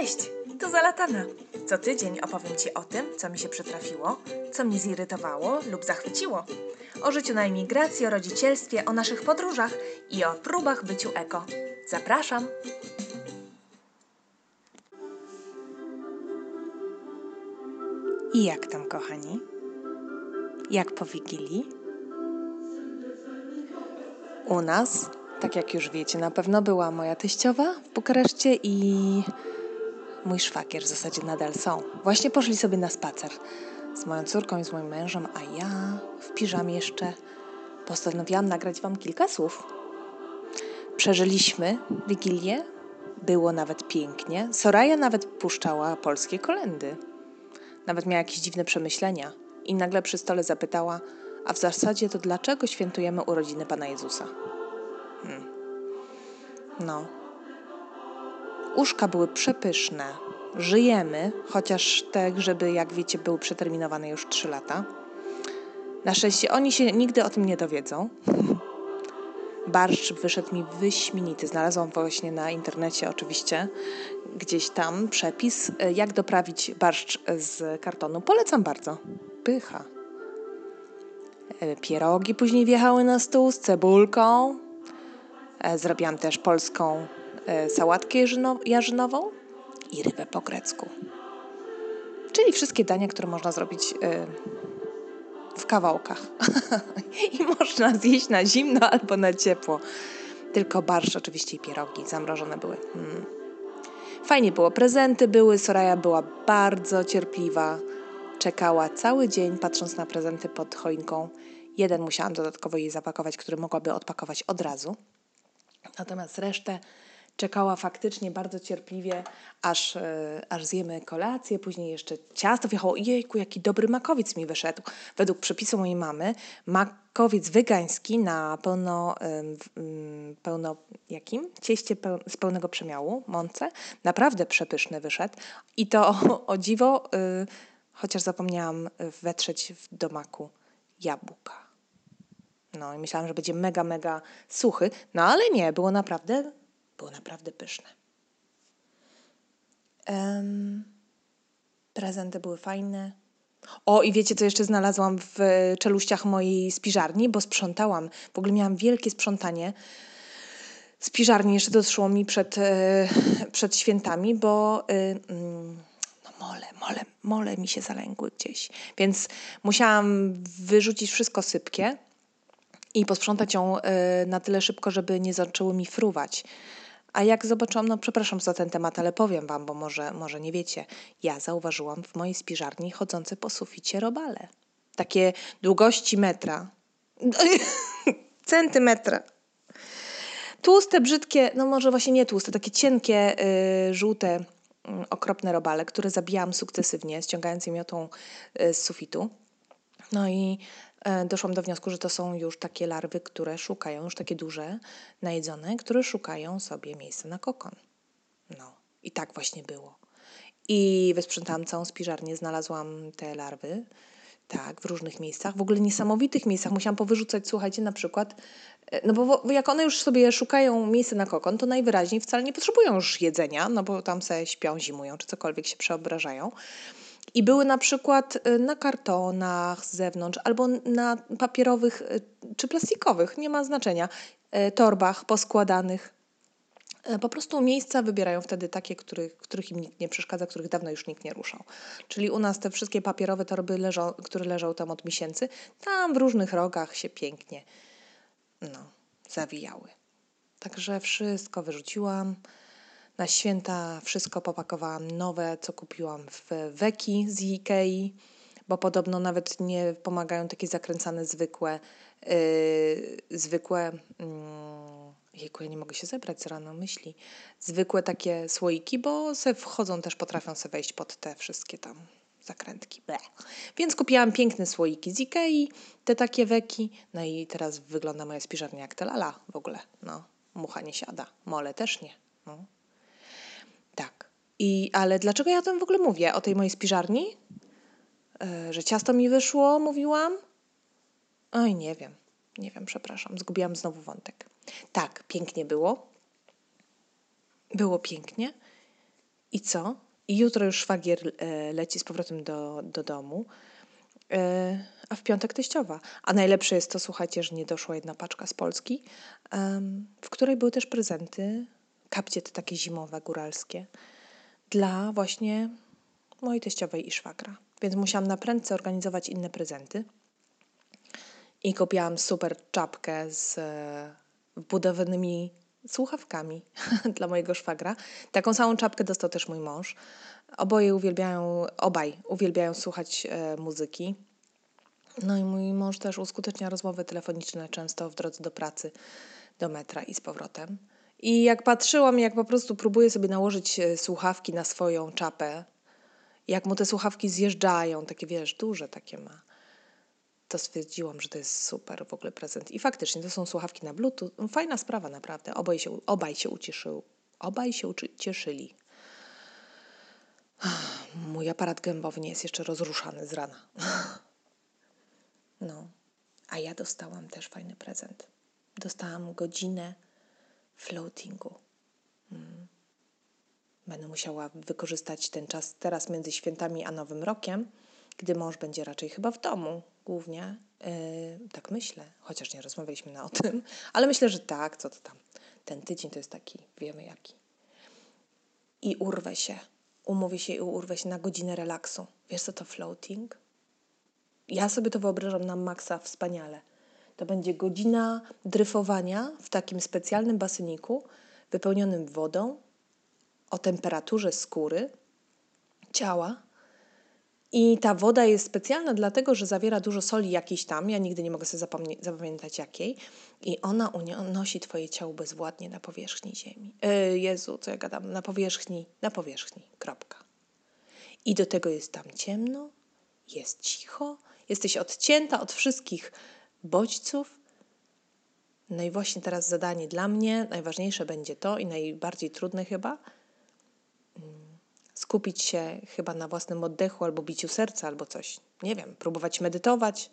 Cześć, tu Zalatana. Co tydzień opowiem Ci o tym, co mi się przytrafiło, co mnie zirytowało lub zachwyciło. O życiu na emigracji, o rodzicielstwie, o naszych podróżach i o próbach byciu eko. Zapraszam! I jak tam, kochani? Jak po Wigilii? U nas, tak jak już wiecie, na pewno była moja teściowa w Bukareszcie i mój szwagier w zasadzie nadal są. Właśnie poszli sobie na spacer z moją córką i z moim mężem, a ja w piżamie jeszcze postanowiłam nagrać Wam kilka słów. Przeżyliśmy Wigilię, było nawet pięknie. Soraya nawet puszczała polskie kolendy. Nawet miała jakieś dziwne przemyślenia i nagle przy stole zapytała, a w zasadzie to dlaczego świętujemy urodziny Pana Jezusa? Hmm. No. Uszka były przepyszne. Żyjemy, chociaż te grzyby, jak wiecie, były przeterminowane już 3 lata. Na szczęście oni się nigdy o tym nie dowiedzą. Barszcz wyszedł mi wyśmienity. Znalazłam właśnie na internecie oczywiście gdzieś tam przepis, jak doprawić barszcz z kartonu. Polecam bardzo. Pycha. Pierogi później wjechały na stół z cebulką. Zrobiłam też polską sałatkę jarzynową i rybę po grecku. Czyli wszystkie dania, które można zrobić w kawałkach. I można zjeść na zimno albo na ciepło. Tylko barszcz oczywiście i pierogi zamrożone były. Mm. Fajnie było, prezenty były, Soraya była bardzo cierpliwa. Czekała cały dzień, patrząc na prezenty pod choinką. Jeden musiałam dodatkowo jej zapakować, który mogłaby odpakować od razu. Natomiast resztę czekała faktycznie bardzo cierpliwie, aż, aż zjemy kolację, później jeszcze ciasto wjechało. Jejku, jaki dobry makowiec mi wyszedł. Według przepisu mojej mamy, makowiec wegański na pełno, pełno jakim? Cieście z pełnego przemiału, mące. Naprawdę przepyszny wyszedł. I to o, o dziwo, chociaż zapomniałam wetrzeć do maku jabłka. No i myślałam, że będzie mega, mega suchy, no ale nie, było naprawdę było naprawdę pyszne. Um, prezenty były fajne. O, i wiecie, co jeszcze znalazłam w czeluściach mojej spiżarni, bo sprzątałam. W ogóle miałam wielkie sprzątanie spiżarni. Jeszcze doszło mi przed, przed świętami, bo no mole, mole, mole mi się zalęgły gdzieś. Więc musiałam wyrzucić wszystko sypkie i posprzątać ją na tyle szybko, żeby nie zaczęło mi fruwać. A jak zobaczyłam, no przepraszam za ten temat, ale powiem Wam, bo może, może nie wiecie, ja zauważyłam w mojej spiżarni chodzące po suficie robale. Takie długości metra. Centymetra. Tłuste, brzydkie, no może właśnie nie tłuste, takie cienkie, yy, żółte, yy, okropne robale, które zabijałam sukcesywnie, ściągając je miotą yy, z sufitu. No i doszłam do wniosku, że to są już takie larwy, które szukają, już takie duże, najedzone, które szukają sobie miejsca na kokon. No i tak właśnie było. I wysprzątałam całą spiżarnię, znalazłam te larwy, tak, w różnych miejscach, w ogóle niesamowitych miejscach. Musiałam powyrzucać, słuchajcie, na przykład, no bo jak one już sobie szukają miejsca na kokon, to najwyraźniej wcale nie potrzebują już jedzenia, no bo tam se śpią, zimują, czy cokolwiek się przeobrażają. I były na przykład na kartonach z zewnątrz albo na papierowych czy plastikowych, nie ma znaczenia, torbach poskładanych. Po prostu miejsca wybierają wtedy takie, których, których im nikt nie przeszkadza, których dawno już nikt nie ruszał. Czyli u nas te wszystkie papierowe torby, leżą, które leżą tam od miesięcy, tam w różnych rogach się pięknie no, zawijały. Także wszystko wyrzuciłam. Na święta wszystko popakowałam nowe, co kupiłam w Weki z Ikei, bo podobno nawet nie pomagają takie zakręcane zwykłe, yy, zwykłe, yy, jejku, ja nie mogę się zebrać z rano myśli, zwykłe takie słoiki, bo se wchodzą też, potrafią se wejść pod te wszystkie tam zakrętki. Więc kupiłam piękne słoiki z Ikei, te takie Weki, no i teraz wygląda moja spiżarnia jak te lala w ogóle, no. Mucha nie siada, mole też nie. No. Tak. I, ale dlaczego ja o tym w ogóle mówię? O tej mojej spiżarni? Yy, że ciasto mi wyszło, mówiłam? Oj, nie wiem. Nie wiem, przepraszam. Zgubiłam znowu wątek. Tak, pięknie było. Było pięknie. I co? I jutro już szwagier e, leci z powrotem do, do domu, e, a w piątek teściowa. A najlepsze jest to, słuchajcie, że nie doszła jedna paczka z Polski, em, w której były też prezenty, kapcie te takie zimowe, góralskie, dla właśnie mojej teściowej i szwagra. Więc musiałam na prędce organizować inne prezenty. I kupiłam super czapkę z e, wbudowanymi słuchawkami dla mojego szwagra. Taką samą czapkę dostał też mój mąż. Oboje uwielbiają, obaj uwielbiają słuchać e, muzyki. No i mój mąż też uskutecznia rozmowy telefoniczne często w drodze do pracy, do metra i z powrotem. I jak patrzyłam, jak po prostu próbuje sobie nałożyć e, słuchawki na swoją czapę, jak mu te słuchawki zjeżdżają, takie wiesz, duże takie ma, to stwierdziłam, że to jest super w ogóle prezent. I faktycznie to są słuchawki na Bluetooth. Fajna sprawa naprawdę. Obaj się, obaj się ucieszył. Obaj się ucieszyli. Mój aparat gębowy nie jest jeszcze rozruszany z rana. No, a ja dostałam też fajny prezent. Dostałam godzinę floatingu. Mm. Będę musiała wykorzystać ten czas teraz między świętami a Nowym Rokiem, gdy mąż będzie raczej chyba w domu głównie. Yy, tak myślę, chociaż nie rozmawialiśmy na o tym, ale myślę, że tak, co to tam. Ten tydzień to jest taki, wiemy jaki. I urwę się, umówię się i urwę się na godzinę relaksu. Wiesz co to floating? Ja sobie to wyobrażam na maksa wspaniale. To będzie godzina dryfowania w takim specjalnym baseniku wypełnionym wodą o temperaturze skóry, ciała. I ta woda jest specjalna dlatego, że zawiera dużo soli jakiejś tam, ja nigdy nie mogę sobie zapamiętać jakiej, i ona unosi Twoje ciało bezwładnie na powierzchni ziemi. Yy, Jezu, co ja gadam? Na powierzchni, na powierzchni, kropka. I do tego jest tam ciemno, jest cicho, jesteś odcięta od wszystkich bodźców. No i właśnie teraz zadanie dla mnie, najważniejsze będzie to i najbardziej trudne chyba, skupić się chyba na własnym oddechu albo biciu serca albo coś. Nie wiem, próbować medytować.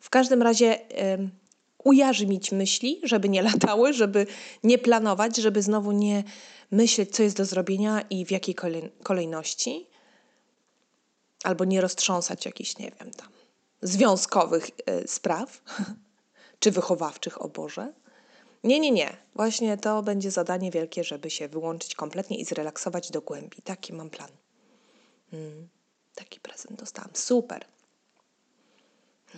W każdym razie ujarzmić myśli, żeby nie latały, żeby nie planować, żeby znowu nie myśleć, co jest do zrobienia i w jakiej kolejności, albo nie roztrząsać jakichś, nie wiem, tam związkowych y, spraw, czy wychowawczych, o Boże. Nie, nie, nie. Właśnie to będzie zadanie wielkie, żeby się wyłączyć kompletnie i zrelaksować do głębi. Taki mam plan. Mm, taki prezent dostałam. Super.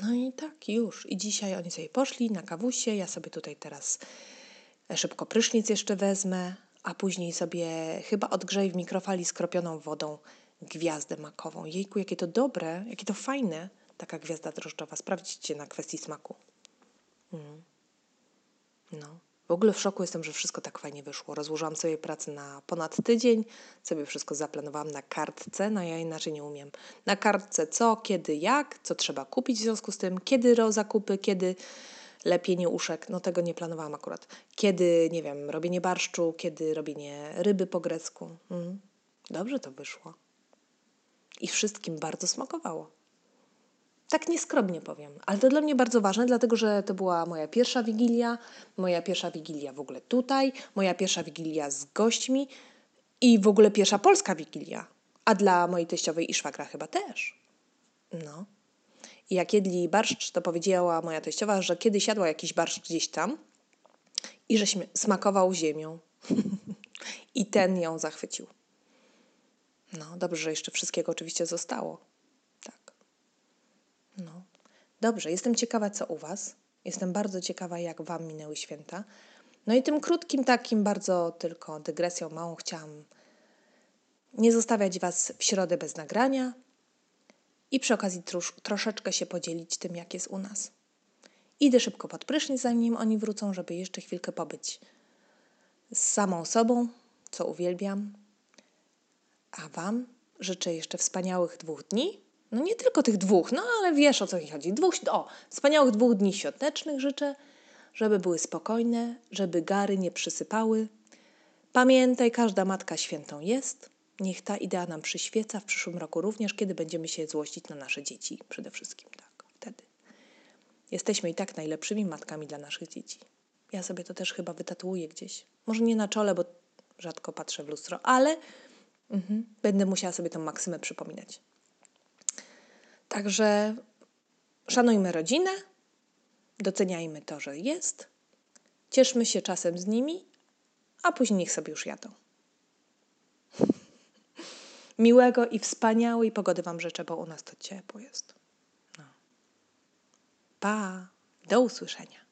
No i tak, już. I dzisiaj oni sobie poszli na kawusie. Ja sobie tutaj teraz szybko prysznic jeszcze wezmę, a później sobie chyba odgrzeję w mikrofali skropioną wodą gwiazdę makową. Jejku, jakie to dobre, jakie to fajne taka gwiazda drożdżowa. Sprawdźcie na kwestii smaku. Mm. No. W ogóle w szoku jestem, że wszystko tak fajnie wyszło. Rozłożyłam sobie pracę na ponad tydzień, sobie wszystko zaplanowałam na kartce, no ja inaczej nie umiem. Na kartce co, kiedy, jak, co trzeba kupić w związku z tym, kiedy zakupy, kiedy lepienie uszek, no tego nie planowałam akurat. Kiedy, nie wiem, robienie barszczu, kiedy robienie ryby po grecku. Mm. Dobrze to wyszło. I wszystkim bardzo smakowało. Tak nieskromnie powiem, ale to dla mnie bardzo ważne, dlatego że to była moja pierwsza wigilia, moja pierwsza wigilia w ogóle tutaj, moja pierwsza wigilia z gośćmi i w ogóle pierwsza polska wigilia. A dla mojej teściowej i szwagra chyba też. No. I jak jedli barszcz, to powiedziała moja teściowa, że kiedy siadła jakiś barszcz gdzieś tam i że smakował ziemią. I ten ją zachwycił. No, dobrze, że jeszcze wszystkiego oczywiście zostało. Dobrze, jestem ciekawa, co u Was. Jestem bardzo ciekawa, jak Wam minęły święta. No i tym krótkim, takim bardzo tylko dygresją małą chciałam nie zostawiać Was w środę bez nagrania i przy okazji trosz, troszeczkę się podzielić tym, jak jest u nas. Idę szybko pod prysznic, zanim oni wrócą, żeby jeszcze chwilkę pobyć z samą sobą, co uwielbiam. A Wam życzę jeszcze wspaniałych dwóch dni no nie tylko tych dwóch, no ale wiesz o co mi chodzi. Dwóch, o, wspaniałych dwóch dni świątecznych życzę, żeby były spokojne, żeby gary nie przysypały. Pamiętaj, każda matka świętą jest. Niech ta idea nam przyświeca w przyszłym roku również, kiedy będziemy się złościć na nasze dzieci przede wszystkim. Tak, wtedy. Jesteśmy i tak najlepszymi matkami dla naszych dzieci. Ja sobie to też chyba wytatuuję gdzieś. Może nie na czole, bo rzadko patrzę w lustro, ale Mhm. Będę musiała sobie tą maksymę przypominać. Także szanujmy rodzinę, doceniajmy to, że jest, cieszmy się czasem z nimi, a później niech sobie już jadą. Miłego i wspaniałej pogody Wam życzę, bo u nas to ciepło jest. No. Pa, do usłyszenia.